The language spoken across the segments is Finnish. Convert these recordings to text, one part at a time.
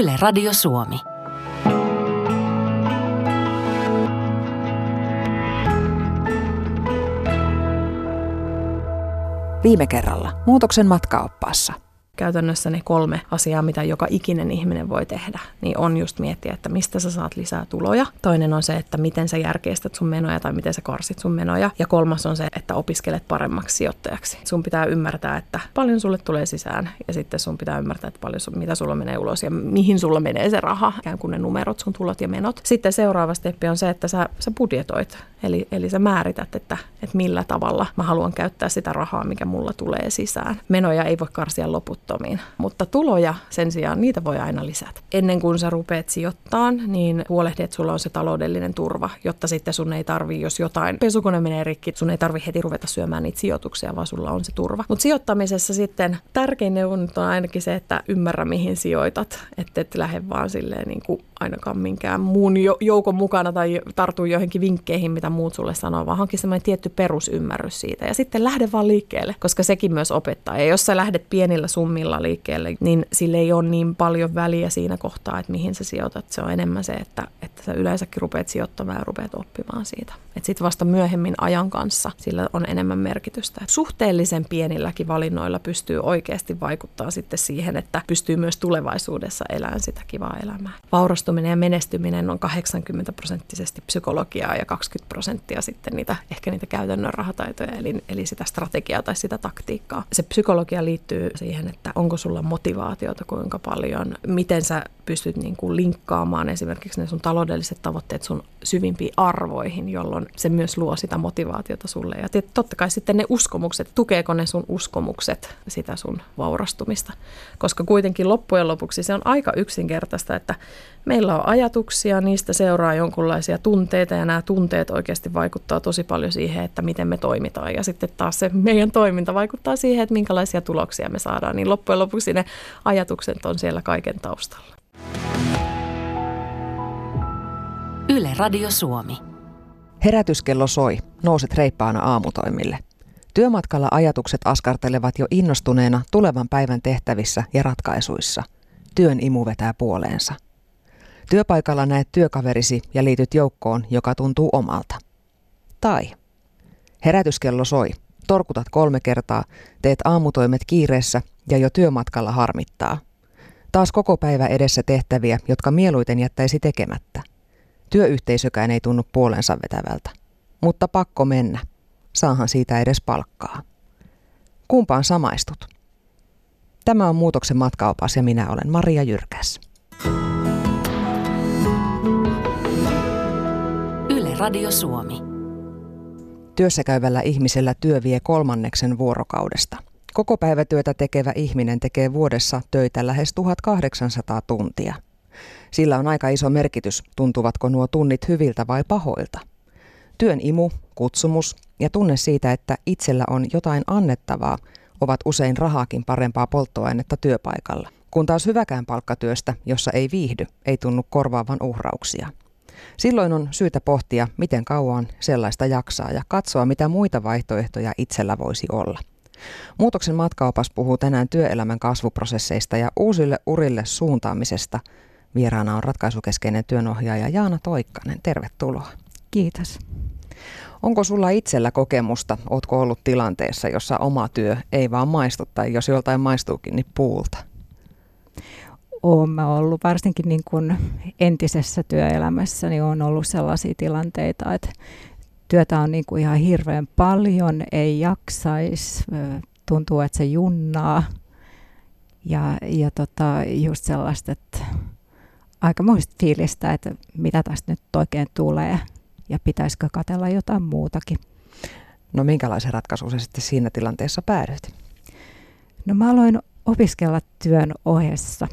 Yle Radio Suomi. Viime kerralla muutoksen matkaoppaassa – käytännössä ne kolme asiaa, mitä joka ikinen ihminen voi tehdä, niin on just miettiä, että mistä sä saat lisää tuloja. Toinen on se, että miten sä järkeistät sun menoja tai miten sä karsit sun menoja. Ja kolmas on se, että opiskelet paremmaksi sijoittajaksi. Sun pitää ymmärtää, että paljon sulle tulee sisään ja sitten sun pitää ymmärtää, että paljon sun, mitä sulla menee ulos ja mihin sulla menee se raha, ikään kuin ne numerot, sun tulot ja menot. Sitten seuraava steppi on se, että sä, sä budjetoit, eli, eli sä määrität, että, että millä tavalla mä haluan käyttää sitä rahaa, mikä mulla tulee sisään. Menoja ei voi karsia loput loputtomiin. Mutta tuloja sen sijaan, niitä voi aina lisätä. Ennen kuin sä rupeat sijoittamaan, niin huolehdi, että sulla on se taloudellinen turva, jotta sitten sun ei tarvi, jos jotain pesukone menee rikki, sun ei tarvi heti ruveta syömään niitä sijoituksia, vaan sulla on se turva. Mutta sijoittamisessa sitten tärkein neuvon on ainakin se, että ymmärrä mihin sijoitat, että et lähde vaan silleen niin kuin ainakaan minkään muun joukon mukana tai tartu joihinkin vinkkeihin, mitä muut sulle sanoo, vaan hankin semmoinen tietty perusymmärrys siitä. Ja sitten lähde vaan liikkeelle, koska sekin myös opettaa. Ja jos sä lähdet pienillä summilla liikkeelle, niin sille ei ole niin paljon väliä siinä kohtaa, että mihin sä sijoitat. Se on enemmän se, että, että sä yleensäkin rupeat sijoittamaan ja rupeat oppimaan siitä. Että sitten vasta myöhemmin ajan kanssa sillä on enemmän merkitystä. Suhteellisen pienilläkin valinnoilla pystyy oikeasti vaikuttaa sitten siihen, että pystyy myös tulevaisuudessa elämään sitä kivaa elämää. Vaurastuminen ja menestyminen on 80 prosenttisesti psykologiaa ja 20 prosenttia sitten niitä, ehkä niitä käytännön rahataitoja, eli, eli sitä strategiaa tai sitä taktiikkaa. Se psykologia liittyy siihen, että onko sulla motivaatiota kuinka paljon, miten sä pystyt niin kuin linkkaamaan esimerkiksi ne sun taloudelliset tavoitteet sun syvimpiin arvoihin, jolloin se myös luo sitä motivaatiota sulle. Ja totta kai sitten ne uskomukset, tukeeko ne sun uskomukset sitä sun vaurastumista. Koska kuitenkin loppujen lopuksi se on aika yksinkertaista, että meillä on ajatuksia, niistä seuraa jonkunlaisia tunteita ja nämä tunteet oikeasti vaikuttaa tosi paljon siihen, että miten me toimitaan. Ja sitten taas se meidän toiminta vaikuttaa siihen, että minkälaisia tuloksia me saadaan. Niin loppujen lopuksi ne ajatukset on siellä kaiken taustalla. Yle Radio Suomi. Herätyskello soi, nouset reippaana aamutoimille. Työmatkalla ajatukset askartelevat jo innostuneena tulevan päivän tehtävissä ja ratkaisuissa. Työn imu vetää puoleensa. Työpaikalla näet työkaverisi ja liityt joukkoon, joka tuntuu omalta. Tai herätyskello soi, torkutat kolme kertaa, teet aamutoimet kiireessä ja jo työmatkalla harmittaa. Taas koko päivä edessä tehtäviä, jotka mieluiten jättäisi tekemättä. Työyhteisökään ei tunnu puolensa vetävältä. Mutta pakko mennä. Saahan siitä edes palkkaa. Kumpaan samaistut? Tämä on Muutoksen matkaopas ja minä olen Maria Jyrkäs. Yle Radio Suomi. Työssä käyvällä ihmisellä työ vie kolmanneksen vuorokaudesta. Koko päivätyötä tekevä ihminen tekee vuodessa töitä lähes 1800 tuntia – sillä on aika iso merkitys, tuntuvatko nuo tunnit hyviltä vai pahoilta. Työn imu, kutsumus ja tunne siitä, että itsellä on jotain annettavaa, ovat usein rahaakin parempaa polttoainetta työpaikalla. Kun taas hyväkään palkkatyöstä, jossa ei viihdy, ei tunnu korvaavan uhrauksia. Silloin on syytä pohtia, miten kauan sellaista jaksaa ja katsoa, mitä muita vaihtoehtoja itsellä voisi olla. Muutoksen matkaopas puhuu tänään työelämän kasvuprosesseista ja uusille urille suuntaamisesta – Vieraana on ratkaisukeskeinen työnohjaaja Jaana Toikkanen. Tervetuloa. Kiitos. Onko sulla itsellä kokemusta, ootko ollut tilanteessa, jossa oma työ ei vaan maistu, tai jos joltain maistuukin, niin puulta? Olen mä ollut varsinkin niin kuin entisessä työelämässä, niin on ollut sellaisia tilanteita, että työtä on niin kuin ihan hirveän paljon, ei jaksaisi, tuntuu, että se junnaa. Ja, ja tota, just sellaista, että aika muista fiilistä, että mitä tästä nyt oikein tulee ja pitäisikö katella jotain muutakin. No minkälaisen ratkaisun sä sitten siinä tilanteessa päädyit? No mä aloin opiskella työn ohessa.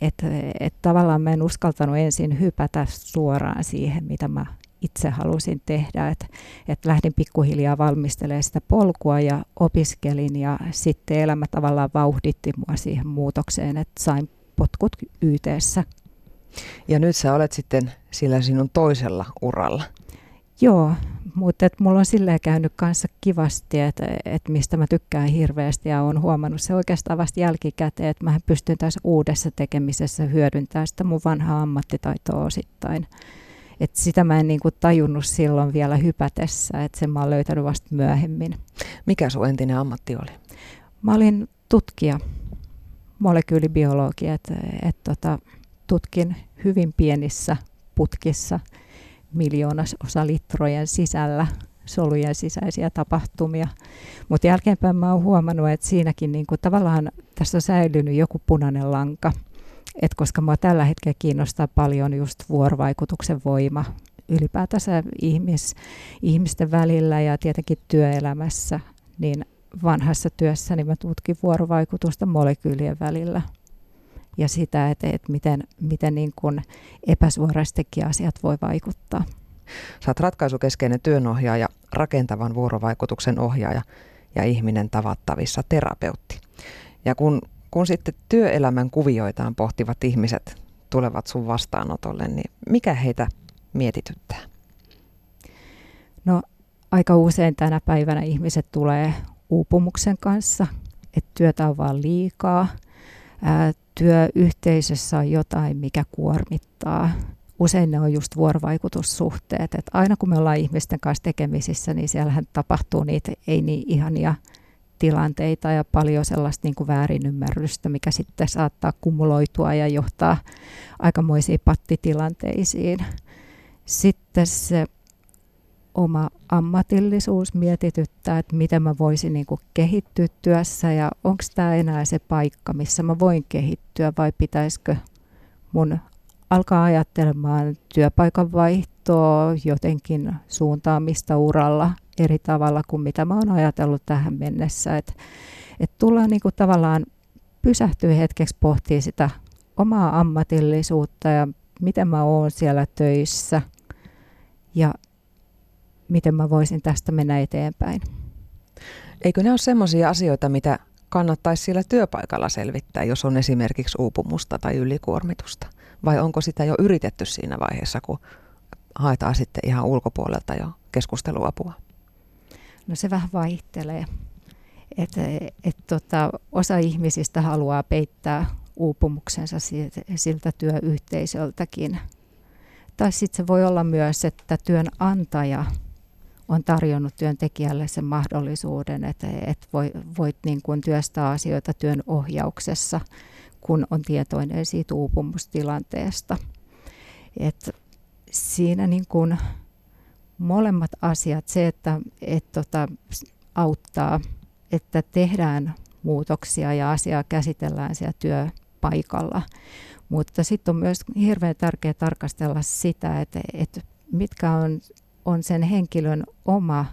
Että et tavallaan mä en uskaltanut ensin hypätä suoraan siihen, mitä mä itse halusin tehdä. Että et lähdin pikkuhiljaa valmistelemaan sitä polkua ja opiskelin ja sitten elämä tavallaan vauhditti mua siihen muutokseen, että sain potkut YTssä ja nyt sä olet sitten sillä sinun toisella uralla. Joo, mutta et mulla on silleen käynyt kanssa kivasti, että et mistä mä tykkään hirveästi ja on huomannut se oikeastaan vasta jälkikäteen, että mä pystyn tässä uudessa tekemisessä hyödyntämään sitä mun vanhaa ammattitaitoa osittain. Et sitä mä en niinku tajunnut silloin vielä hypätessä, että sen mä oon löytänyt vasta myöhemmin. Mikä sun entinen ammatti oli? Mä olin tutkija, molekyylibiologi, että et tota, tutkin hyvin pienissä putkissa miljoonasosa litrojen sisällä solujen sisäisiä tapahtumia. Mutta jälkeenpäin mä oon huomannut, että siinäkin niinku tavallaan tässä on säilynyt joku punainen lanka. Et koska mua tällä hetkellä kiinnostaa paljon just vuorovaikutuksen voima ylipäätänsä ihmis, ihmisten välillä ja tietenkin työelämässä, niin vanhassa työssäni mä tutkin vuorovaikutusta molekyylien välillä ja sitä, että, että miten, miten niin kuin epäsuorastikin asiat voi vaikuttaa. Oot ratkaisukeskeinen työnohjaaja, rakentavan vuorovaikutuksen ohjaaja ja ihminen tavattavissa terapeutti. Ja kun, kun sitten työelämän kuvioitaan pohtivat ihmiset tulevat sun vastaanotolle, niin mikä heitä mietityttää? No aika usein tänä päivänä ihmiset tulee uupumuksen kanssa, että työtä on vaan liikaa, ää, työyhteisössä on jotain, mikä kuormittaa. Usein ne on just vuorovaikutussuhteet. Et aina kun me ollaan ihmisten kanssa tekemisissä, niin siellähän tapahtuu niitä ei niin ihania tilanteita ja paljon sellaista niin kuin väärinymmärrystä, mikä sitten saattaa kumuloitua ja johtaa aikamoisiin pattitilanteisiin. Sitten se oma ammatillisuus mietityttää, että miten mä voisin niin kuin kehittyä työssä ja onko tämä enää se paikka, missä mä voin kehittyä vai pitäisikö mun alkaa ajattelemaan työpaikan vaihtoa, jotenkin suuntaamista uralla eri tavalla kuin mitä mä oon ajatellut tähän mennessä. Että et tullaan niin kuin tavallaan pysähtyä hetkeksi pohtia sitä omaa ammatillisuutta ja miten mä oon siellä töissä ja miten mä voisin tästä mennä eteenpäin. Eikö ne ole sellaisia asioita, mitä kannattaisi siellä työpaikalla selvittää, jos on esimerkiksi uupumusta tai ylikuormitusta? Vai onko sitä jo yritetty siinä vaiheessa, kun haetaan sitten ihan ulkopuolelta jo keskusteluapua? No se vähän vaihtelee. Et, et tota, osa ihmisistä haluaa peittää uupumuksensa siltä, työyhteisöltäkin. Tai sitten se voi olla myös, että työnantaja on tarjonnut työntekijälle sen mahdollisuuden, että, että voi, voit niin kuin työstää asioita työn ohjauksessa, kun on tietoinen siitä uupumustilanteesta. Et siinä niin kuin molemmat asiat, se, että et tota, auttaa, että tehdään muutoksia ja asiaa käsitellään siellä työpaikalla. Mutta sitten on myös hirveän tärkeää tarkastella sitä, että, että mitkä on on sen henkilön oma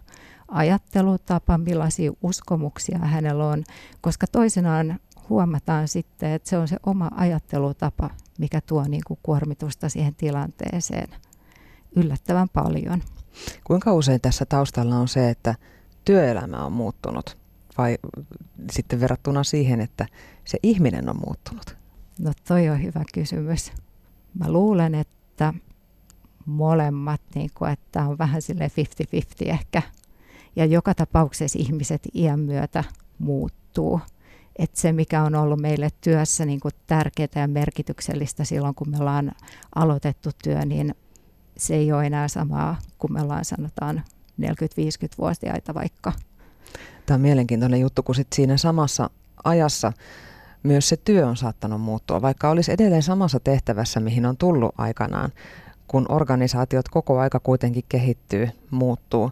ajattelutapa, millaisia uskomuksia hänellä on, koska toisenaan huomataan sitten, että se on se oma ajattelutapa, mikä tuo niin kuin kuormitusta siihen tilanteeseen yllättävän paljon. Kuinka usein tässä taustalla on se, että työelämä on muuttunut vai sitten verrattuna siihen, että se ihminen on muuttunut? No toi on hyvä kysymys. Mä luulen, että molemmat, niin kuin, että on vähän sille 50-50 ehkä. Ja joka tapauksessa ihmiset iän myötä muuttuu. Että se, mikä on ollut meille työssä niin kuin tärkeää ja merkityksellistä silloin, kun me ollaan aloitettu työ, niin se ei ole enää samaa kuin me ollaan sanotaan 40-50-vuotiaita vaikka. Tämä on mielenkiintoinen juttu, kun sit siinä samassa ajassa myös se työ on saattanut muuttua, vaikka olisi edelleen samassa tehtävässä, mihin on tullut aikanaan kun organisaatiot koko aika kuitenkin kehittyy, muuttuu,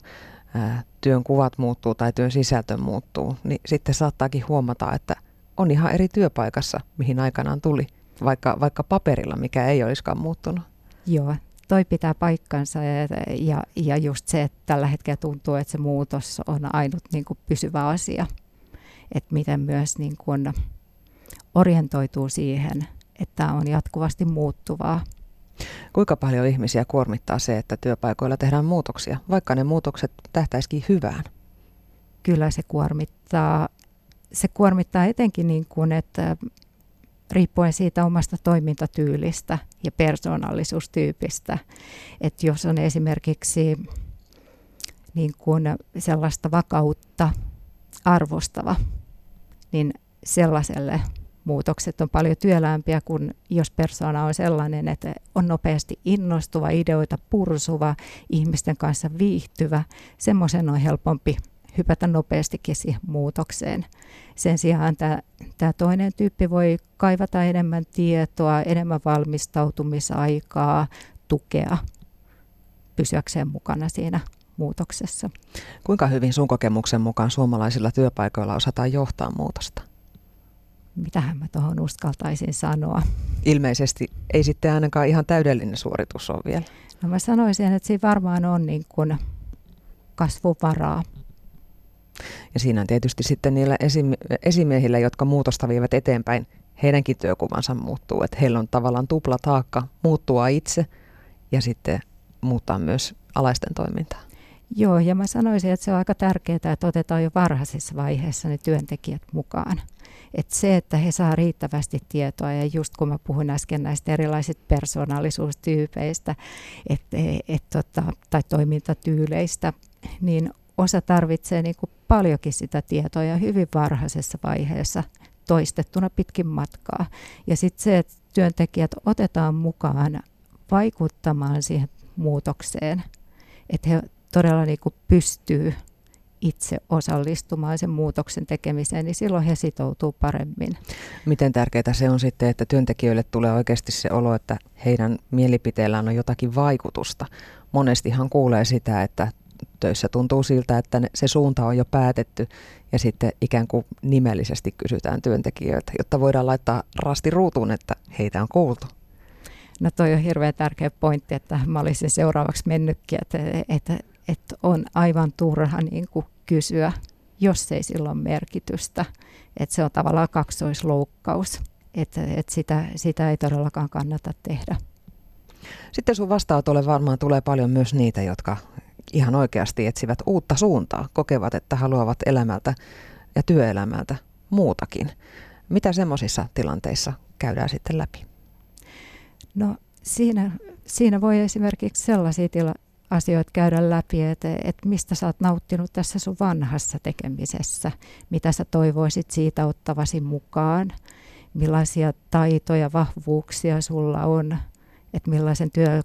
ää, työn kuvat muuttuu tai työn sisältö muuttuu, niin sitten saattaakin huomata, että on ihan eri työpaikassa, mihin aikanaan tuli, vaikka, vaikka paperilla, mikä ei olisikaan muuttunut. Joo, toi pitää paikkansa ja, ja, ja just se, että tällä hetkellä tuntuu, että se muutos on ainut niin kuin pysyvä asia. Että miten myös niin kuin orientoituu siihen, että on jatkuvasti muuttuvaa Kuinka paljon ihmisiä kuormittaa se, että työpaikoilla tehdään muutoksia, vaikka ne muutokset tähtäisikin hyvään? Kyllä se kuormittaa. Se kuormittaa etenkin niin kuin, että riippuen siitä omasta toimintatyylistä ja persoonallisuustyypistä. Että jos on esimerkiksi niin kuin sellaista vakautta arvostava, niin sellaiselle muutokset on paljon työlämpiä kuin jos persona on sellainen, että on nopeasti innostuva, ideoita pursuva, ihmisten kanssa viihtyvä. Semmoisen on helpompi hypätä nopeastikin siihen muutokseen. Sen sijaan tämä, tämä toinen tyyppi voi kaivata enemmän tietoa, enemmän valmistautumisaikaa, tukea pysyäkseen mukana siinä muutoksessa. Kuinka hyvin sun kokemuksen mukaan suomalaisilla työpaikoilla osataan johtaa muutosta? Mitähän mä tuohon uskaltaisin sanoa? Ilmeisesti ei sitten ainakaan ihan täydellinen suoritus ole vielä. No mä sanoisin, että siinä varmaan on niin kuin kasvuvaraa. Ja siinä on tietysti sitten niillä esimiehillä, jotka muutosta vievät eteenpäin, heidänkin työkuvansa muuttuu. Että heillä on tavallaan tupla taakka muuttua itse ja sitten muuttaa myös alaisten toimintaa. Joo, ja mä sanoisin, että se on aika tärkeää, että otetaan jo varhaisessa vaiheessa ne työntekijät mukaan. Että se, että he saa riittävästi tietoa, ja just kun mä puhuin äsken näistä erilaisista persoonallisuustyypeistä et, et, tota, tai toimintatyyleistä, niin osa tarvitsee niin kuin paljonkin sitä tietoa ja hyvin varhaisessa vaiheessa toistettuna pitkin matkaa. Ja sitten se, että työntekijät otetaan mukaan vaikuttamaan siihen muutokseen, että he todella niin kuin pystyy itse osallistumaan sen muutoksen tekemiseen, niin silloin he sitoutuu paremmin. Miten tärkeää se on sitten, että työntekijöille tulee oikeasti se olo, että heidän mielipiteellään on jotakin vaikutusta. Monestihan kuulee sitä, että töissä tuntuu siltä, että se suunta on jo päätetty ja sitten ikään kuin nimellisesti kysytään työntekijöiltä, jotta voidaan laittaa rasti ruutuun, että heitä on kuultu. No toi on hirveän tärkeä pointti, että mä olisin seuraavaksi mennytkin, että, että, että on aivan turha niin kuin kysyä, jos ei sillä ole merkitystä. Että se on tavallaan kaksoisloukkaus, että, että sitä, sitä ei todellakaan kannata tehdä. Sitten sun vastaanotolle varmaan tulee paljon myös niitä, jotka ihan oikeasti etsivät uutta suuntaa, kokevat, että haluavat elämältä ja työelämältä muutakin. Mitä semmoisissa tilanteissa käydään sitten läpi? No siinä, siinä voi esimerkiksi sellaisia tila, asioita käydä läpi, että, että mistä sä oot nauttinut tässä sun vanhassa tekemisessä, mitä sä toivoisit siitä ottavasi mukaan, millaisia taitoja, vahvuuksia sulla on, että millaisen työ,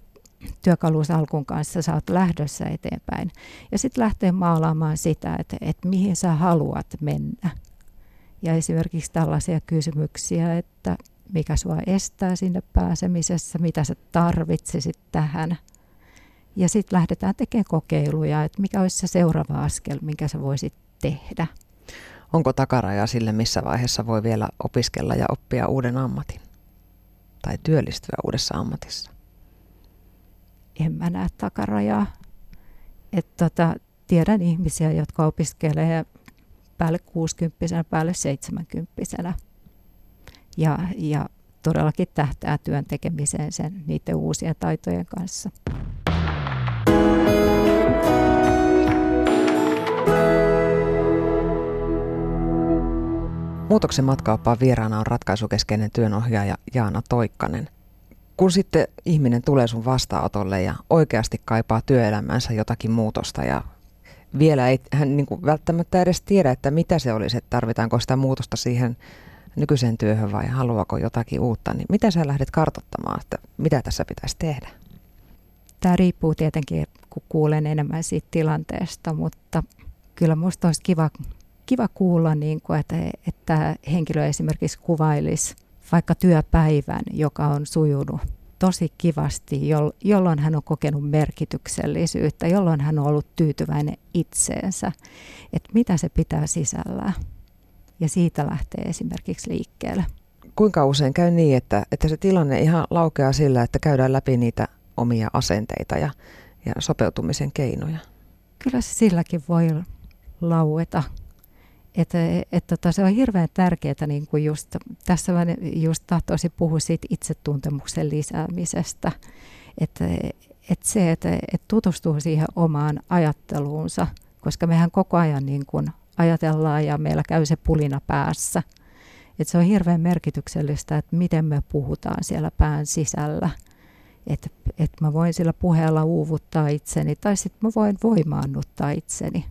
työkalusalkun kanssa sä oot lähdössä eteenpäin. Ja sitten lähtee maalaamaan sitä, että, että mihin sä haluat mennä. Ja esimerkiksi tällaisia kysymyksiä, että mikä sua estää sinne pääsemisessä, mitä sä tarvitsisit tähän. Ja sitten lähdetään tekemään kokeiluja, että mikä olisi se seuraava askel, minkä sä voisit tehdä. Onko takaraja sille, missä vaiheessa voi vielä opiskella ja oppia uuden ammatin? Tai työllistyä uudessa ammatissa? En mä näe takarajaa. Et tota, tiedän ihmisiä, jotka opiskelee päälle 60 päälle 70 ja, ja todellakin tähtää työn tekemiseen sen niiden uusien taitojen kanssa. Muutoksen matkaoppaan vieraana on ratkaisukeskeinen työnohjaaja Jaana Toikkanen. Kun sitten ihminen tulee sun vastaanotolle ja oikeasti kaipaa työelämänsä jotakin muutosta ja vielä ei hän niin kuin välttämättä edes tiedä, että mitä se olisi, että tarvitaanko sitä muutosta siihen nykyiseen työhön vai haluaako jotakin uutta, niin mitä sä lähdet kartottamaan, että mitä tässä pitäisi tehdä? Tämä riippuu tietenkin, kun kuulen enemmän siitä tilanteesta, mutta kyllä minusta olisi kiva, kiva kuulla, niin kuin, että, että henkilö esimerkiksi kuvailisi vaikka työpäivän, joka on sujunut tosi kivasti, jolloin hän on kokenut merkityksellisyyttä, jolloin hän on ollut tyytyväinen itseensä, että mitä se pitää sisällään ja siitä lähtee esimerkiksi liikkeelle. Kuinka usein käy niin, että, että se tilanne ihan laukeaa sillä, että käydään läpi niitä omia asenteita ja, ja sopeutumisen keinoja? Kyllä se silläkin voi laueta. Että, et, tota, se on hirveän tärkeää, niin kuin just, tässä mä just tahtoisin puhua siitä itsetuntemuksen lisäämisestä. Että et se, että et tutustuu siihen omaan ajatteluunsa, koska mehän koko ajan niin kuin ajatellaan ja meillä käy se pulina päässä. Et se on hirveän merkityksellistä, että miten me puhutaan siellä pään sisällä. Että et mä voin sillä puheella uuvuttaa itseni tai sitten mä voin voimaannuttaa itseni.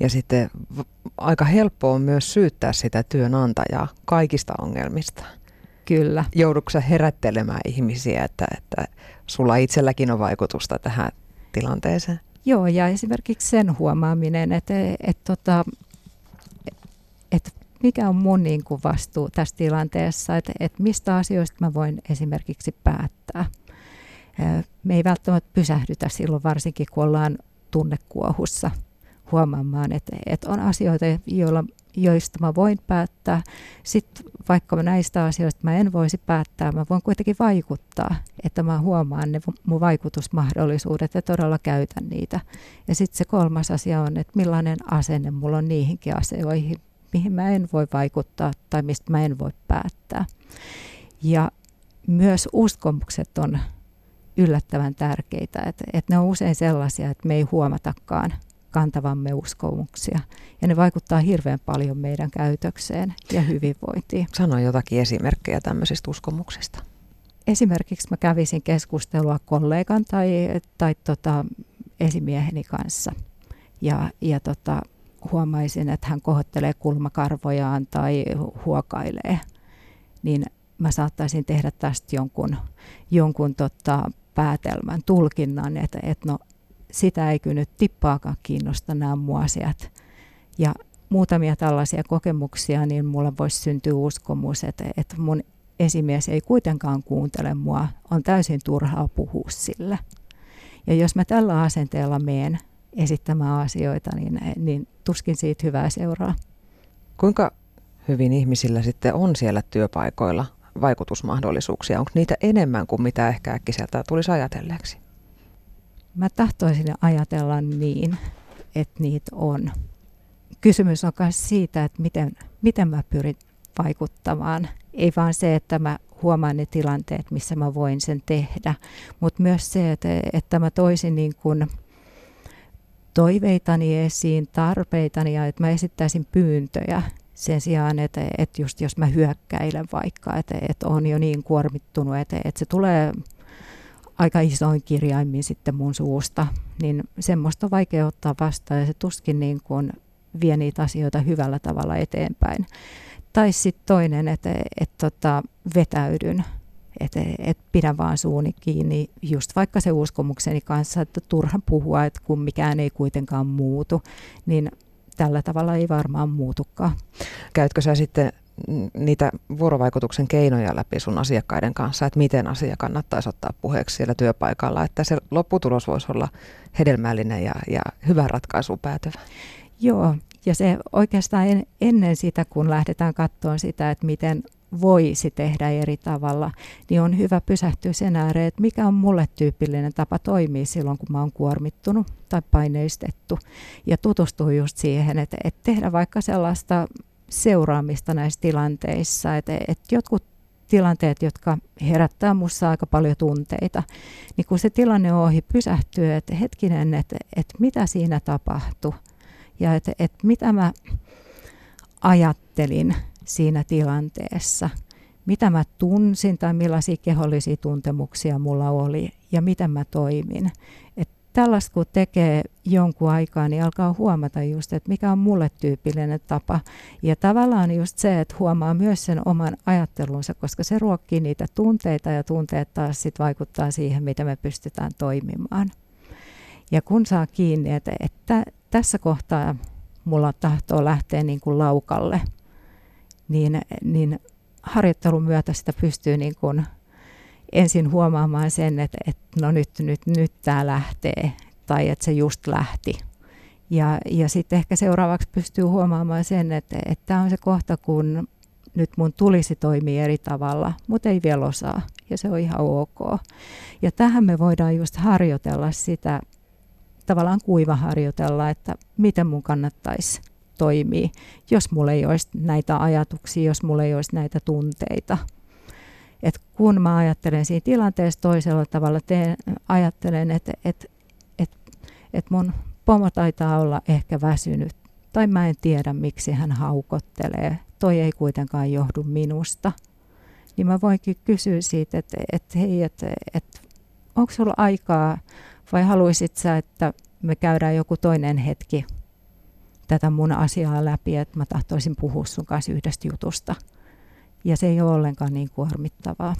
Ja sitten aika helppo on myös syyttää sitä työnantajaa kaikista ongelmista. Kyllä. Joudutko herättelemään ihmisiä, että, että sulla itselläkin on vaikutusta tähän tilanteeseen? Joo, ja esimerkiksi sen huomaaminen, että, että, että, että mikä on mun niin kuin vastuu tässä tilanteessa, että, että mistä asioista mä voin esimerkiksi päättää. Me ei välttämättä pysähdytä silloin, varsinkin kun ollaan tunnekuohussa huomaamaan, että, että on asioita, joilla, joista mä voin päättää. Sitten vaikka näistä asioista mä en voisi päättää, mä voin kuitenkin vaikuttaa, että mä huomaan ne mun vaikutusmahdollisuudet ja todella käytän niitä. Ja sitten se kolmas asia on, että millainen asenne mulla on niihinkin asioihin, mihin mä en voi vaikuttaa tai mistä mä en voi päättää. Ja myös uskomukset on yllättävän tärkeitä, että, että ne on usein sellaisia, että me ei huomatakaan kantavamme uskomuksia. Ja ne vaikuttaa hirveän paljon meidän käytökseen ja hyvinvointiin. Sano jotakin esimerkkejä tämmöisistä uskomuksista. Esimerkiksi mä kävisin keskustelua kollegan tai, tai tota, esimieheni kanssa. Ja, ja tota, huomaisin, että hän kohottelee kulmakarvojaan tai huokailee, niin mä saattaisin tehdä tästä jonkun, jonkun tota, päätelmän, tulkinnan, että, että no sitä ei kyllä nyt tippaakaan kiinnosta nämä muasiat. Ja muutamia tällaisia kokemuksia, niin mulla voisi syntyä uskomus, että, että mun esimies ei kuitenkaan kuuntele mua, on täysin turhaa puhua sille. Ja jos mä tällä asenteella meen esittämään asioita, niin, niin tuskin siitä hyvää seuraa. Kuinka hyvin ihmisillä sitten on siellä työpaikoilla vaikutusmahdollisuuksia? Onko niitä enemmän kuin mitä ehkä äkkiseltä tulisi ajatelleeksi? Mä tahtoisin ajatella niin, että niitä on. Kysymys on myös siitä, että miten, miten mä pyrin vaikuttamaan. Ei vaan se, että mä huomaan ne tilanteet, missä mä voin sen tehdä, mutta myös se, että, että mä toisin niin kuin toiveitani esiin, tarpeitani ja että mä esittäisin pyyntöjä sen sijaan, että, että just jos mä hyökkäilen vaikka, että, että on jo niin kuormittunut, että, että se tulee aika isoin kirjaimin sitten mun suusta, niin semmoista on vaikea ottaa vastaan ja se tuskin niin kuin vie niitä asioita hyvällä tavalla eteenpäin. Tai sitten toinen, että et tota, vetäydyn, että et pidän vaan suuni kiinni just vaikka se uskomukseni kanssa, että turha puhua, että kun mikään ei kuitenkaan muutu, niin tällä tavalla ei varmaan muutukaan. Käytkö sä sitten niitä vuorovaikutuksen keinoja läpi sun asiakkaiden kanssa, että miten asia kannattaisi ottaa puheeksi siellä työpaikalla, että se lopputulos voisi olla hedelmällinen ja, ja hyvä ratkaisu päätyvä. Joo, ja se oikeastaan en, ennen sitä, kun lähdetään katsomaan sitä, että miten voisi tehdä eri tavalla, niin on hyvä pysähtyä sen ääreen, että mikä on mulle tyypillinen tapa toimia silloin, kun mä oon kuormittunut tai paineistettu. Ja tutustua just siihen, että, että tehdä vaikka sellaista seuraamista näissä tilanteissa. Että, että jotkut tilanteet, jotka herättää minussa aika paljon tunteita, niin kun se tilanne on ohi, pysähtyy, että hetkinen, että, että mitä siinä tapahtui ja että, että mitä mä ajattelin siinä tilanteessa, mitä mä tunsin tai millaisia kehollisia tuntemuksia mulla oli ja miten mä toimin. Et tällaista kun tekee jonkun aikaa, niin alkaa huomata just, että mikä on mulle tyypillinen tapa. Ja tavallaan just se, että huomaa myös sen oman ajattelunsa, koska se ruokkii niitä tunteita ja tunteet taas sit vaikuttaa siihen, miten me pystytään toimimaan. Ja kun saa kiinni, että, että tässä kohtaa mulla tahtoo lähteä niin kuin laukalle, niin, niin harjoittelun myötä sitä pystyy niin kuin ensin huomaamaan sen, että, että no nyt, nyt, nyt tämä lähtee tai että se just lähti. Ja, ja sitten ehkä seuraavaksi pystyy huomaamaan sen, että tämä on se kohta, kun nyt mun tulisi toimia eri tavalla, mutta ei vielä osaa. Ja se on ihan ok. Ja tähän me voidaan just harjoitella sitä, tavallaan kuiva harjoitella, että miten mun kannattaisi toimia, jos mulla ei olisi näitä ajatuksia, jos mulla ei olisi näitä tunteita – että kun mä ajattelen siinä tilanteessa toisella tavalla, teen, ajattelen, että, että, että, että mun pomo taitaa olla ehkä väsynyt tai mä en tiedä miksi hän haukottelee, toi ei kuitenkaan johdu minusta, niin mä voinkin kysyä siitä, että, että hei, että, että onko sulla aikaa vai haluaisit sä, että me käydään joku toinen hetki tätä mun asiaa läpi, että mä tahtoisin puhua sun kanssa yhdestä jutusta. Ja se ei ole ollenkaan niin kuormittavaa.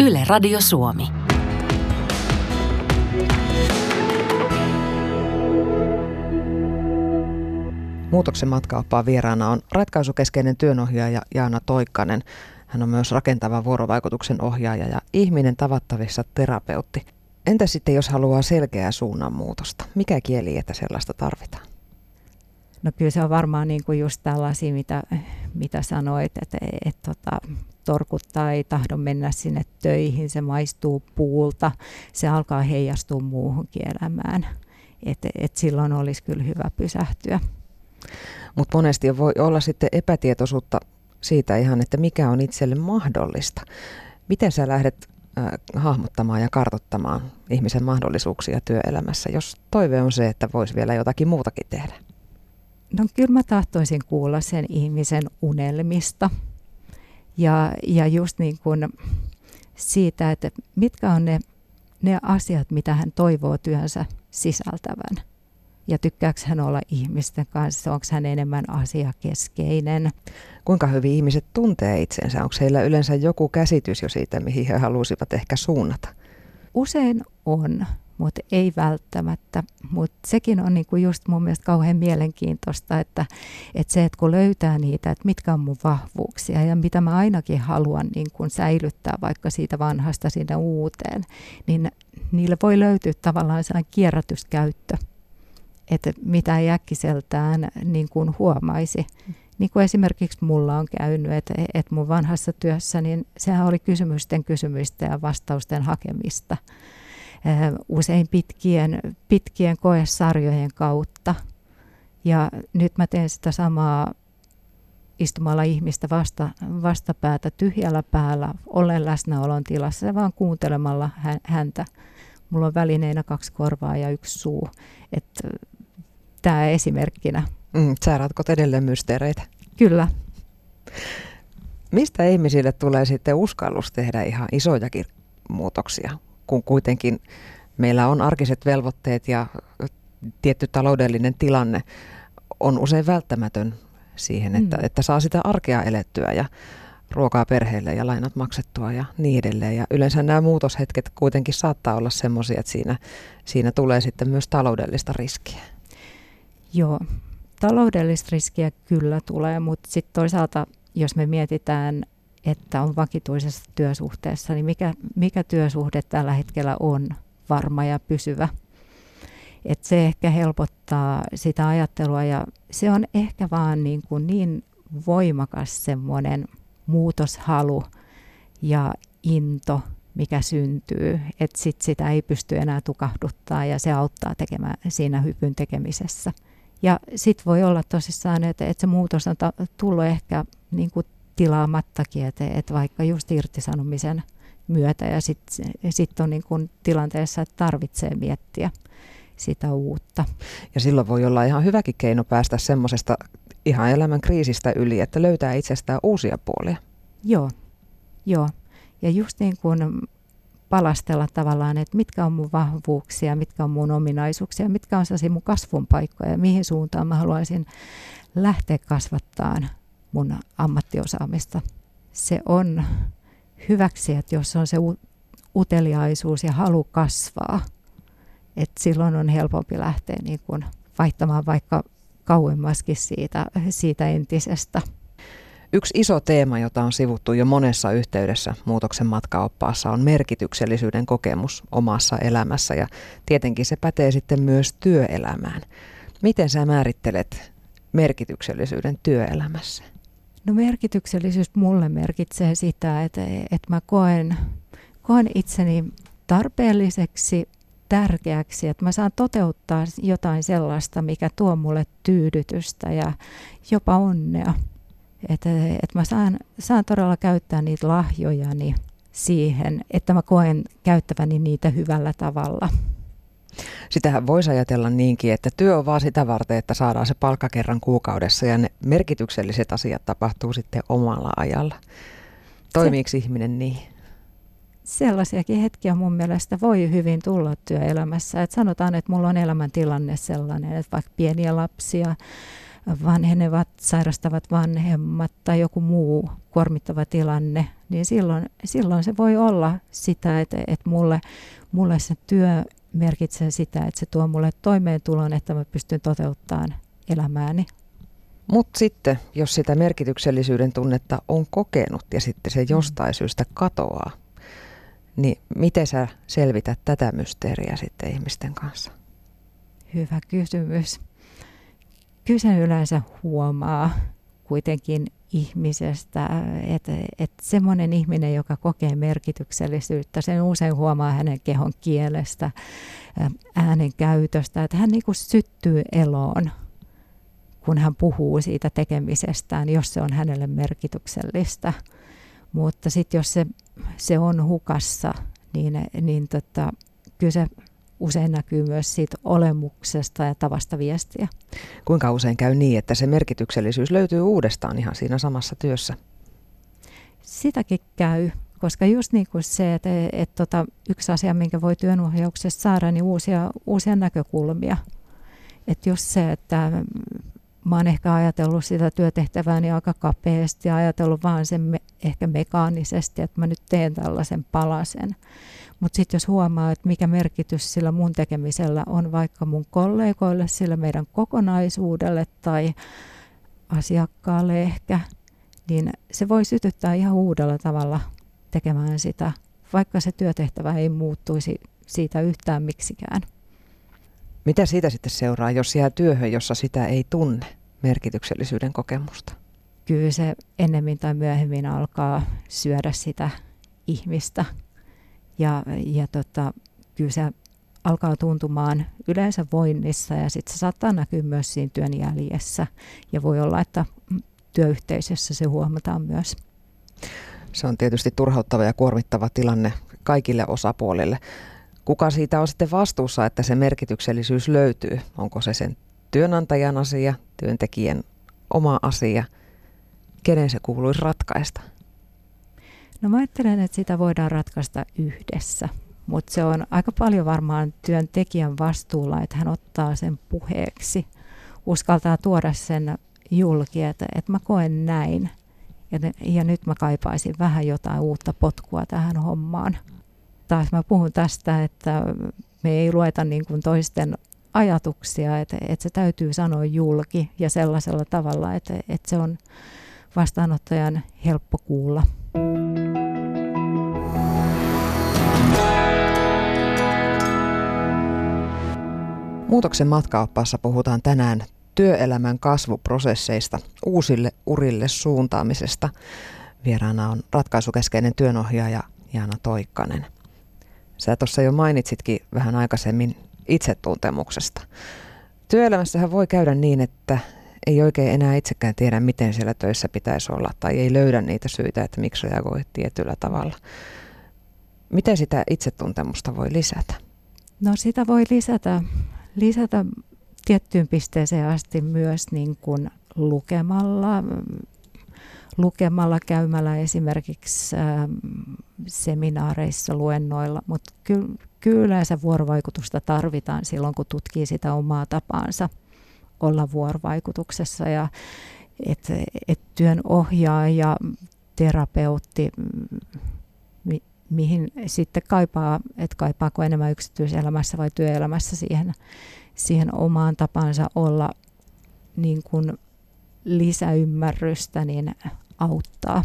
Yle Radio Suomi. Muutoksen matkaoppaan vieraana on ratkaisukeskeinen työnohjaaja Jaana Toikkanen. Hän on myös rakentava vuorovaikutuksen ohjaaja ja ihminen tavattavissa terapeutti. Entä sitten, jos haluaa selkeää suunnanmuutosta? Mikä kieli, että sellaista tarvitaan? No kyllä se on varmaan niin kuin just tällaisia, mitä, mitä sanoit, että, että, että tota, torkuttaa, ei tahdo mennä sinne töihin, se maistuu puulta, se alkaa heijastua muuhunkin elämään. Että et silloin olisi kyllä hyvä pysähtyä. Mutta monesti voi olla sitten epätietoisuutta siitä ihan, että mikä on itselle mahdollista. Miten sä lähdet äh, hahmottamaan ja kartottamaan ihmisen mahdollisuuksia työelämässä, jos toive on se, että voisi vielä jotakin muutakin tehdä? No kyllä mä tahtoisin kuulla sen ihmisen unelmista ja, ja just niin kuin siitä, että mitkä on ne, ne asiat, mitä hän toivoo työnsä sisältävän ja tykkääkö hän olla ihmisten kanssa, onko hän enemmän asiakeskeinen. Kuinka hyvin ihmiset tuntee itsensä? Onko heillä yleensä joku käsitys jo siitä, mihin he halusivat ehkä suunnata? Usein on, mutta ei välttämättä. Mutta sekin on niinku just mun mielestä kauhean mielenkiintoista, että, että se, että kun löytää niitä, että mitkä on mun vahvuuksia ja mitä mä ainakin haluan niin kun säilyttää vaikka siitä vanhasta sinne uuteen, niin niille voi löytyä tavallaan sellainen kierrätyskäyttö että mitä ei äkkiseltään niin kuin huomaisi. Niin kuin esimerkiksi mulla on käynyt, että, että mun vanhassa työssä, niin sehän oli kysymysten kysymystä ja vastausten hakemista. Usein pitkien, pitkien koesarjojen kautta. Ja nyt mä teen sitä samaa istumalla ihmistä vasta, vastapäätä tyhjällä päällä, olen läsnäolon tilassa ja vaan kuuntelemalla häntä. Mulla on välineinä kaksi korvaa ja yksi suu. Että tämä esimerkkinä. Mm, sä ratkot edelleen mysteereitä. Kyllä. Mistä ihmisille tulee sitten uskallus tehdä ihan isojakin muutoksia, kun kuitenkin meillä on arkiset velvoitteet ja tietty taloudellinen tilanne on usein välttämätön siihen, että, mm. että saa sitä arkea elettyä ja ruokaa perheelle ja lainat maksettua ja niin edelleen. Ja yleensä nämä muutoshetket kuitenkin saattaa olla semmoisia, että siinä, siinä tulee sitten myös taloudellista riskiä. Joo, taloudellista riskiä kyllä tulee, mutta sitten toisaalta, jos me mietitään, että on vakituisessa työsuhteessa, niin mikä, mikä työsuhde tällä hetkellä on varma ja pysyvä? Et se ehkä helpottaa sitä ajattelua ja se on ehkä vaan niin, kuin niin voimakas semmoinen muutoshalu ja into, mikä syntyy, että sit sitä ei pysty enää tukahduttaa ja se auttaa tekemään siinä hypyn tekemisessä. Ja sitten voi olla tosissaan, että, että se muutos on tullut ehkä niin kuin tilaamattakin, että, että vaikka just irtisanomisen myötä ja sitten sit on niin kuin tilanteessa, että tarvitsee miettiä sitä uutta. Ja silloin voi olla ihan hyväkin keino päästä semmoisesta ihan elämän kriisistä yli, että löytää itsestään uusia puolia. Joo, joo. Ja just niin kuin palastella tavallaan, että mitkä on mun vahvuuksia, mitkä on mun ominaisuuksia, mitkä on sellaisia mun kasvun paikkoja ja mihin suuntaan mä haluaisin lähteä kasvattaan mun ammattiosaamista. Se on hyväksi, että jos on se uteliaisuus ja halu kasvaa, että silloin on helpompi lähteä niin kuin vaihtamaan vaikka kauemmaskin siitä, siitä entisestä. Yksi iso teema, jota on sivuttu jo monessa yhteydessä muutoksen matkaoppaassa, on merkityksellisyyden kokemus omassa elämässä ja tietenkin se pätee sitten myös työelämään. Miten sä määrittelet merkityksellisyyden työelämässä? No merkityksellisyys mulle merkitsee sitä, että, että mä koen, koen itseni tarpeelliseksi, tärkeäksi, että mä saan toteuttaa jotain sellaista, mikä tuo mulle tyydytystä ja jopa onnea. Että, että mä saan, saan todella käyttää niitä lahjojani siihen, että mä koen käyttäväni niitä hyvällä tavalla. Sitähän voisi ajatella niinkin, että työ on vaan sitä varten, että saadaan se palkka kerran kuukaudessa ja ne merkitykselliset asiat tapahtuu sitten omalla ajalla. Toimiiko se, ihminen niin? sellaisiakin hetkiä mun mielestä voi hyvin tulla työelämässä. Et sanotaan, että mulla on elämäntilanne sellainen, että vaikka pieniä lapsia, vanhenevat, sairastavat vanhemmat tai joku muu kuormittava tilanne, niin silloin, silloin se voi olla sitä, että, että mulle, mulle se työ merkitsee sitä, että se tuo mulle toimeentulon, että mä pystyn toteuttamaan elämääni. Mutta sitten, jos sitä merkityksellisyyden tunnetta on kokenut ja sitten se mm. jostain syystä katoaa, niin miten sä selvität tätä mysteeriä sitten ihmisten kanssa? Hyvä kysymys. Kyllä sen yleensä huomaa kuitenkin ihmisestä, että, että semmoinen ihminen, joka kokee merkityksellisyyttä, sen usein huomaa hänen kehon kielestä, äänen käytöstä, että hän niin kuin syttyy eloon, kun hän puhuu siitä tekemisestään, jos se on hänelle merkityksellistä. Mutta sitten jos se, se on hukassa, niin, niin tota, kyllä se usein näkyy myös siitä olemuksesta ja tavasta viestiä. Kuinka usein käy niin, että se merkityksellisyys löytyy uudestaan ihan siinä samassa työssä? Sitäkin käy, koska just niin kuin se, että, että, tota, yksi asia, minkä voi työnohjauksessa saada, niin uusia, uusia näkökulmia. Että just se, että mä oon ehkä ajatellut sitä työtehtävääni niin aika kapeasti ja ajatellut vaan sen me, ehkä mekaanisesti, että mä nyt teen tällaisen palasen. Mutta sitten jos huomaa, että mikä merkitys sillä mun tekemisellä on vaikka mun kollegoille, sillä meidän kokonaisuudelle tai asiakkaalle ehkä, niin se voi sytyttää ihan uudella tavalla tekemään sitä, vaikka se työtehtävä ei muuttuisi siitä yhtään miksikään. Mitä siitä sitten seuraa, jos jää työhön, jossa sitä ei tunne, merkityksellisyyden kokemusta? Kyllä se ennemmin tai myöhemmin alkaa syödä sitä ihmistä. Ja, ja tota, kyllä se alkaa tuntumaan yleensä voinnissa ja sitten se saattaa näkyä myös siinä työn jäljessä. Ja voi olla, että työyhteisössä se huomataan myös. Se on tietysti turhauttava ja kuormittava tilanne kaikille osapuolille. Kuka siitä on sitten vastuussa, että se merkityksellisyys löytyy? Onko se sen työnantajan asia, työntekijän oma asia? Kenen se kuuluisi ratkaista? No mä ajattelen, että sitä voidaan ratkaista yhdessä, mutta se on aika paljon varmaan työntekijän vastuulla, että hän ottaa sen puheeksi, uskaltaa tuoda sen julki, että, että mä koen näin. Ja, ja nyt mä kaipaisin vähän jotain uutta potkua tähän hommaan. Taas mä puhun tästä, että me ei lueta niin kuin toisten ajatuksia, että, että se täytyy sanoa julki ja sellaisella tavalla, että, että se on vastaanottajan helppo kuulla. Muutoksen matkaoppaassa puhutaan tänään työelämän kasvuprosesseista, uusille urille suuntaamisesta. Vieraana on ratkaisukeskeinen työnohjaaja Jaana Toikkanen. Sä tuossa jo mainitsitkin vähän aikaisemmin itsetuntemuksesta. Työelämässähän voi käydä niin, että ei oikein enää itsekään tiedä, miten siellä töissä pitäisi olla, tai ei löydä niitä syitä, että miksi reagoi tietyllä tavalla. Miten sitä itsetuntemusta voi lisätä? No sitä voi lisätä, lisätä tiettyyn pisteeseen asti myös niin kuin lukemalla, lukemalla, käymällä esimerkiksi äh, seminaareissa, luennoilla, mutta kyllä, kyllä yleensä vuorovaikutusta tarvitaan silloin, kun tutkii sitä omaa tapaansa olla vuorovaikutuksessa ja että et työn ohjaaja, terapeutti, mihin sitten kaipaa, että kaipaako enemmän yksityiselämässä vai työelämässä siihen, siihen omaan tapansa olla niin kuin lisäymmärrystä, niin auttaa.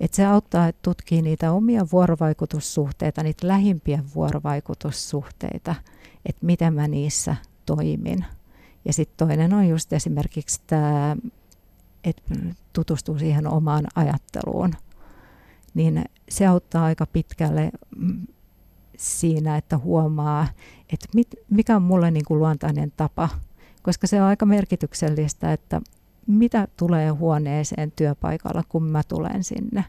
Et se auttaa, että tutkii niitä omia vuorovaikutussuhteita, niitä lähimpiä vuorovaikutussuhteita, että miten mä niissä toimin. Ja sitten toinen on just esimerkiksi tämä, että tutustuu siihen omaan ajatteluun. Niin se auttaa aika pitkälle mm, siinä, että huomaa, että mit, mikä on mulle niin kuin luontainen tapa. Koska se on aika merkityksellistä, että mitä tulee huoneeseen työpaikalla, kun mä tulen sinne.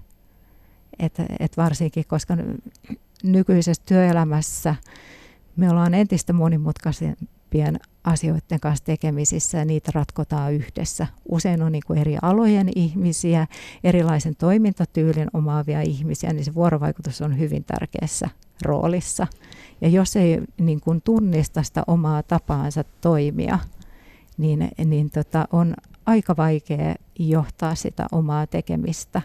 Et, et varsinkin, koska nykyisessä työelämässä me ollaan entistä monimutkaisempia isompien asioiden kanssa tekemisissä ja niitä ratkotaan yhdessä. Usein on niin kuin eri alojen ihmisiä, erilaisen toimintatyylin omaavia ihmisiä, niin se vuorovaikutus on hyvin tärkeässä roolissa. Ja jos ei niin kuin tunnista sitä omaa tapaansa toimia, niin, niin tota, on aika vaikea johtaa sitä omaa tekemistä.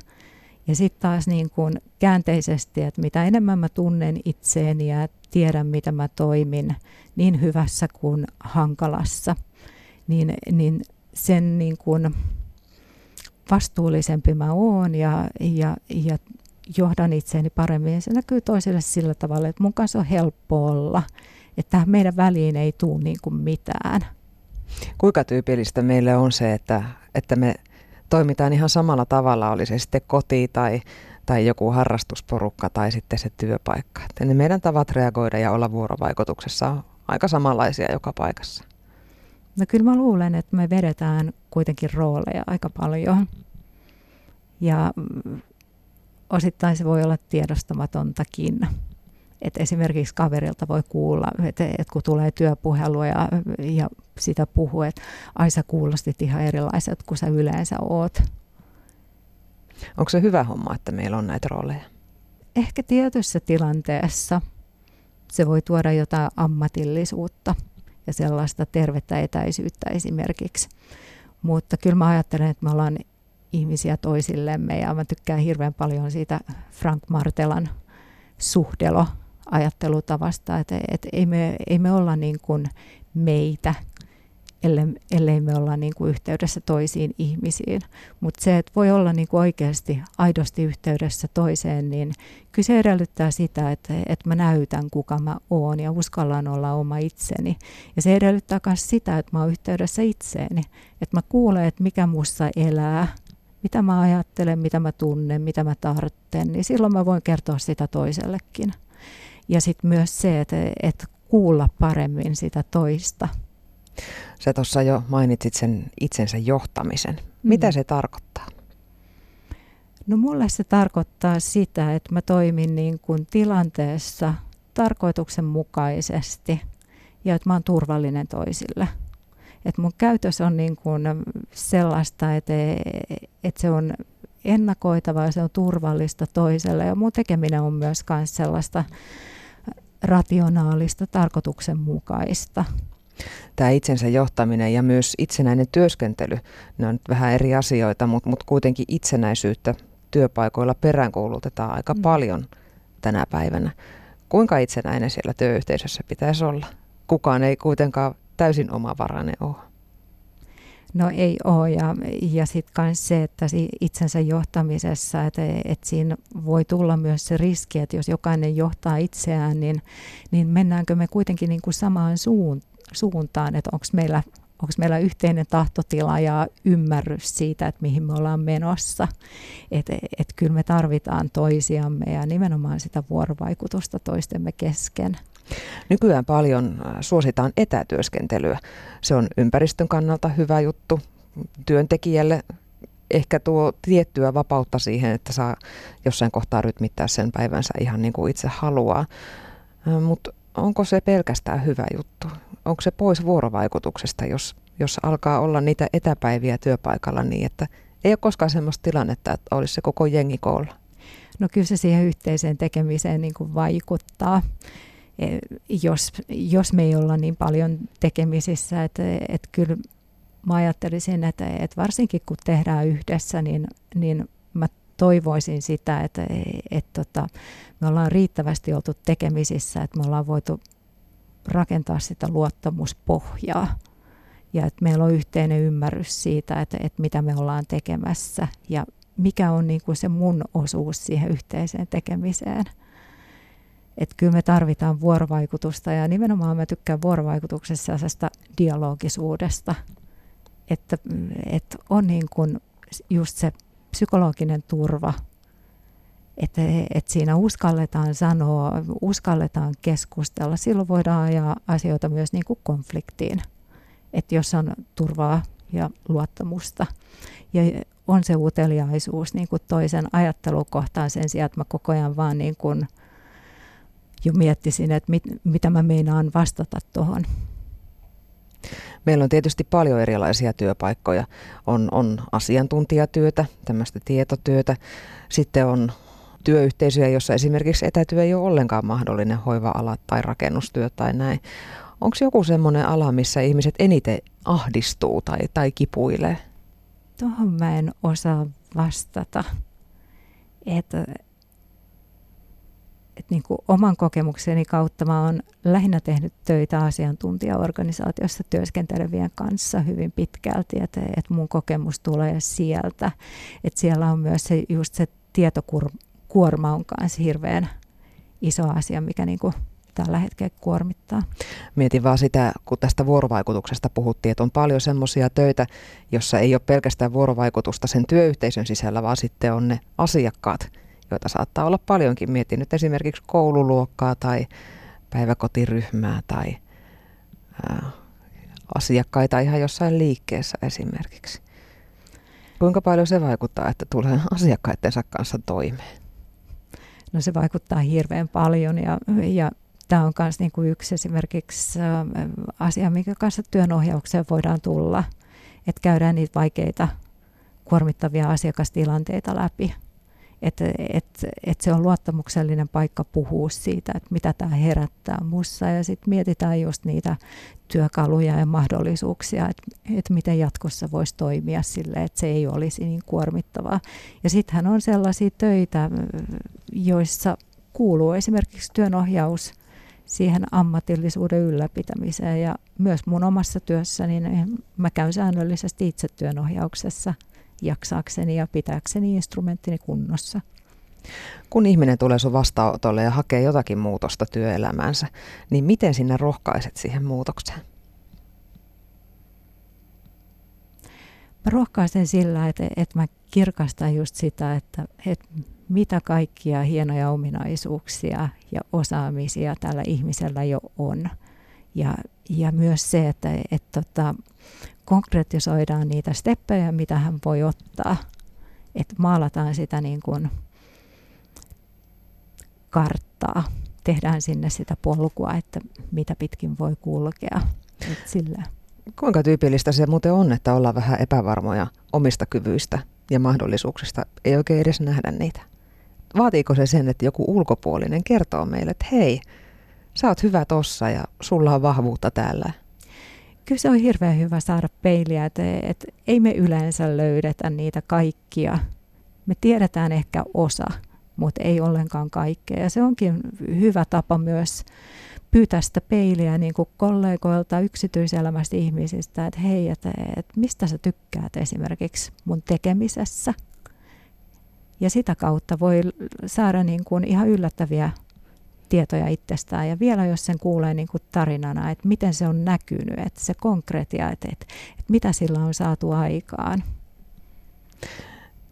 Ja sitten taas niin kuin käänteisesti, että mitä enemmän mä tunnen itseeni ja tiedän, mitä mä toimin niin hyvässä kuin hankalassa, niin, niin sen niin kuin vastuullisempi mä oon ja, ja, ja johdan itseäni paremmin. Se näkyy toiselle sillä tavalla, että mun kanssa on helppo olla, että meidän väliin ei tule niin kuin mitään. Kuinka tyypillistä meille on se, että, että me toimitaan ihan samalla tavalla, oli se sitten koti tai, tai joku harrastusporukka tai sitten se työpaikka. Että ne meidän tavat reagoida ja olla vuorovaikutuksessa on aika samanlaisia joka paikassa. No kyllä mä luulen, että me vedetään kuitenkin rooleja aika paljon. Ja mm, osittain se voi olla tiedostamatontakin. Et esimerkiksi kaverilta voi kuulla, että et kun tulee työpuhelu ja, ja sitä puhuu, että ai sä kuulostit ihan erilaiset kuin sä yleensä oot. Onko se hyvä homma, että meillä on näitä rooleja? Ehkä tietyssä tilanteessa se voi tuoda jotain ammatillisuutta ja sellaista tervettä etäisyyttä esimerkiksi. Mutta kyllä mä ajattelen, että me ollaan ihmisiä toisillemme ja mä tykkään hirveän paljon siitä Frank Martelan suhdelo ajattelutavasta, että, että ei, me, ei me olla niin kuin meitä, ellei, ellei me olla niin kuin yhteydessä toisiin ihmisiin. Mutta se, että voi olla niin kuin oikeasti aidosti yhteydessä toiseen, niin kyllä se edellyttää sitä, että, että mä näytän kuka mä oon ja uskallan olla oma itseni. Ja se edellyttää myös sitä, että mä oon yhteydessä itseeni, että mä kuulen, että mikä mussa elää, mitä mä ajattelen, mitä mä tunnen, mitä mä tarvitsen, niin silloin mä voin kertoa sitä toisellekin. Ja sitten myös se, että, että kuulla paremmin sitä toista. Sä tuossa jo mainitsit sen itsensä johtamisen. Mitä mm. se tarkoittaa? No mulle se tarkoittaa sitä, että mä toimin niin kuin tilanteessa tarkoituksenmukaisesti ja että mä oon turvallinen toisille. Että mun käytös on niin kuin sellaista, että, että se on ennakoitavaa ja se on turvallista toiselle. Ja mun tekeminen on myös sellaista rationaalista, tarkoituksenmukaista. Tämä itsensä johtaminen ja myös itsenäinen työskentely, ne on nyt vähän eri asioita, mutta, mutta kuitenkin itsenäisyyttä työpaikoilla peräänkuulutetaan aika mm. paljon tänä päivänä. Kuinka itsenäinen siellä työyhteisössä pitäisi olla? Kukaan ei kuitenkaan täysin omavarainen ole. No ei ole ja, ja sitten myös se, että itsensä johtamisessa, että, että siinä voi tulla myös se riski, että jos jokainen johtaa itseään, niin, niin mennäänkö me kuitenkin niin kuin samaan suuntaan, että onko meillä, onko meillä yhteinen tahtotila ja ymmärrys siitä, että mihin me ollaan menossa. Että et kyllä me tarvitaan toisiamme ja nimenomaan sitä vuorovaikutusta toistemme kesken. Nykyään paljon äh, suositaan etätyöskentelyä. Se on ympäristön kannalta hyvä juttu. Työntekijälle ehkä tuo tiettyä vapautta siihen, että saa jossain kohtaa rytmittää sen päivänsä ihan niin kuin itse haluaa. Äh, Mutta onko se pelkästään hyvä juttu? Onko se pois vuorovaikutuksesta, jos, jos alkaa olla niitä etäpäiviä työpaikalla niin, että ei ole koskaan sellaista tilannetta, että olisi se koko jengi koolla? No kyllä se siihen yhteiseen tekemiseen niin kuin vaikuttaa. E, jos, jos me ei olla niin paljon tekemisissä, että, että kyllä mä ajattelisin, että, että varsinkin kun tehdään yhdessä, niin, niin mä toivoisin sitä, että, että, että tota, me ollaan riittävästi oltu tekemisissä, että me ollaan voitu rakentaa sitä luottamuspohjaa ja että meillä on yhteinen ymmärrys siitä, että, että mitä me ollaan tekemässä ja mikä on niin kuin se mun osuus siihen yhteiseen tekemiseen. Että kyllä me tarvitaan vuorovaikutusta ja nimenomaan mä tykkään vuorovaikutuksessa sellaisesta dialogisuudesta, että, että on niin kuin just se psykologinen turva, että, että siinä uskalletaan sanoa, uskalletaan keskustella. Silloin voidaan ajaa asioita myös niin kuin konfliktiin, että jos on turvaa ja luottamusta. Ja on se uteliaisuus niin kuin toisen ajattelukohtaan sen sijaan, että mä koko ajan vaan niin kuin – jo miettisin, että mit, mitä mä meinaan vastata tuohon. Meillä on tietysti paljon erilaisia työpaikkoja. On, on asiantuntijatyötä, tämmöistä tietotyötä. Sitten on työyhteisöjä, jossa esimerkiksi etätyö ei ole ollenkaan mahdollinen, hoiva-ala tai rakennustyö tai näin. Onko joku semmoinen ala, missä ihmiset eniten ahdistuu tai, tai kipuilee? Tuohon mä en osaa vastata. Että et niin kuin oman kokemukseni kautta mä oon lähinnä tehnyt töitä asiantuntijaorganisaatiossa työskentelevien kanssa hyvin pitkälti, että et mun kokemus tulee sieltä. Että siellä on myös se, just se tietokuorma on kanssa hirveän iso asia, mikä niin kuin tällä hetkellä kuormittaa. Mietin vaan sitä, kun tästä vuorovaikutuksesta puhuttiin, että on paljon semmoisia töitä, jossa ei ole pelkästään vuorovaikutusta sen työyhteisön sisällä, vaan sitten on ne asiakkaat, joita saattaa olla paljonkin. Mietin nyt esimerkiksi koululuokkaa tai päiväkotiryhmää tai ää, asiakkaita ihan jossain liikkeessä esimerkiksi. Kuinka paljon se vaikuttaa, että tulee asiakkaittensa kanssa toimeen? No se vaikuttaa hirveän paljon ja, ja tämä on myös niinku yksi esimerkiksi asia, minkä kanssa työnohjaukseen voidaan tulla, että käydään niitä vaikeita kuormittavia asiakastilanteita läpi että et, et se on luottamuksellinen paikka puhua siitä, että mitä tämä herättää mussa. Ja sitten mietitään just niitä työkaluja ja mahdollisuuksia, että et miten jatkossa voisi toimia sille, että se ei olisi niin kuormittavaa. Ja sittenhän on sellaisia töitä, joissa kuuluu esimerkiksi työnohjaus siihen ammatillisuuden ylläpitämiseen. Ja myös mun omassa työssäni niin mä käyn säännöllisesti itse työnohjauksessa – jaksaakseni ja pitääkseni instrumenttini kunnossa. Kun ihminen tulee sun vastaanotolle ja hakee jotakin muutosta työelämäänsä, niin miten sinä rohkaiset siihen muutokseen? Mä rohkaisen sillä, että, että mä kirkastan just sitä, että, että mitä kaikkia hienoja ominaisuuksia ja osaamisia tällä ihmisellä jo on. Ja, ja myös se, että, että, että tota, konkretisoidaan niitä steppejä, mitä hän voi ottaa. Että maalataan sitä niin kuin karttaa, tehdään sinne sitä polkua, että mitä pitkin voi kulkea. Et sillä. Kuinka tyypillistä se muuten on, että ollaan vähän epävarmoja omista kyvyistä ja mahdollisuuksista, ei oikein edes nähdä niitä? Vaatiiko se sen, että joku ulkopuolinen kertoo meille, että hei, sä oot hyvä tossa ja sulla on vahvuutta täällä? Kyllä se on hirveän hyvä saada peiliä, että, että ei me yleensä löydetä niitä kaikkia. Me tiedetään ehkä osa, mutta ei ollenkaan kaikkea. Ja se onkin hyvä tapa myös pyytää sitä peiliä niin kuin kollegoilta, yksityiselämästä ihmisistä, että hei, että, että mistä sä tykkäät esimerkiksi mun tekemisessä. Ja sitä kautta voi saada niin kuin ihan yllättäviä tietoja itsestään. Ja vielä jos sen kuulee niin kuin tarinana, että miten se on näkynyt, että se konkretia, että, että, että mitä sillä on saatu aikaan.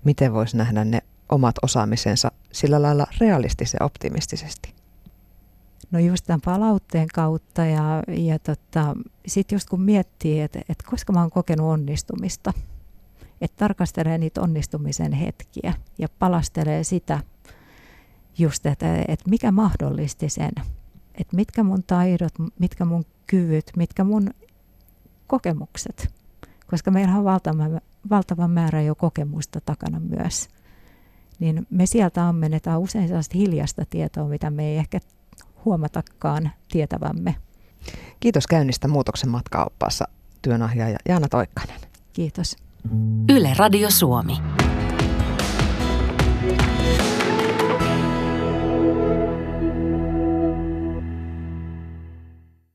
Miten voisi nähdä ne omat osaamisensa sillä lailla realistisen optimistisesti? No just tämän palautteen kautta ja, ja tota, sitten just kun miettii, että, että koska mä oon kokenut onnistumista, että tarkastelee niitä onnistumisen hetkiä ja palastelee sitä just, että, että mikä mahdollisti sen, että mitkä mun taidot, mitkä mun kyvyt, mitkä mun kokemukset, koska meillä on valtava, valtava määrä jo kokemusta takana myös, niin me sieltä ammennetaan usein sellaista hiljasta tietoa, mitä me ei ehkä huomatakaan tietävämme. Kiitos käynnistä muutoksen matkaoppaassa työnahjaaja Jaana Toikkanen. Kiitos. Yle Radio Suomi.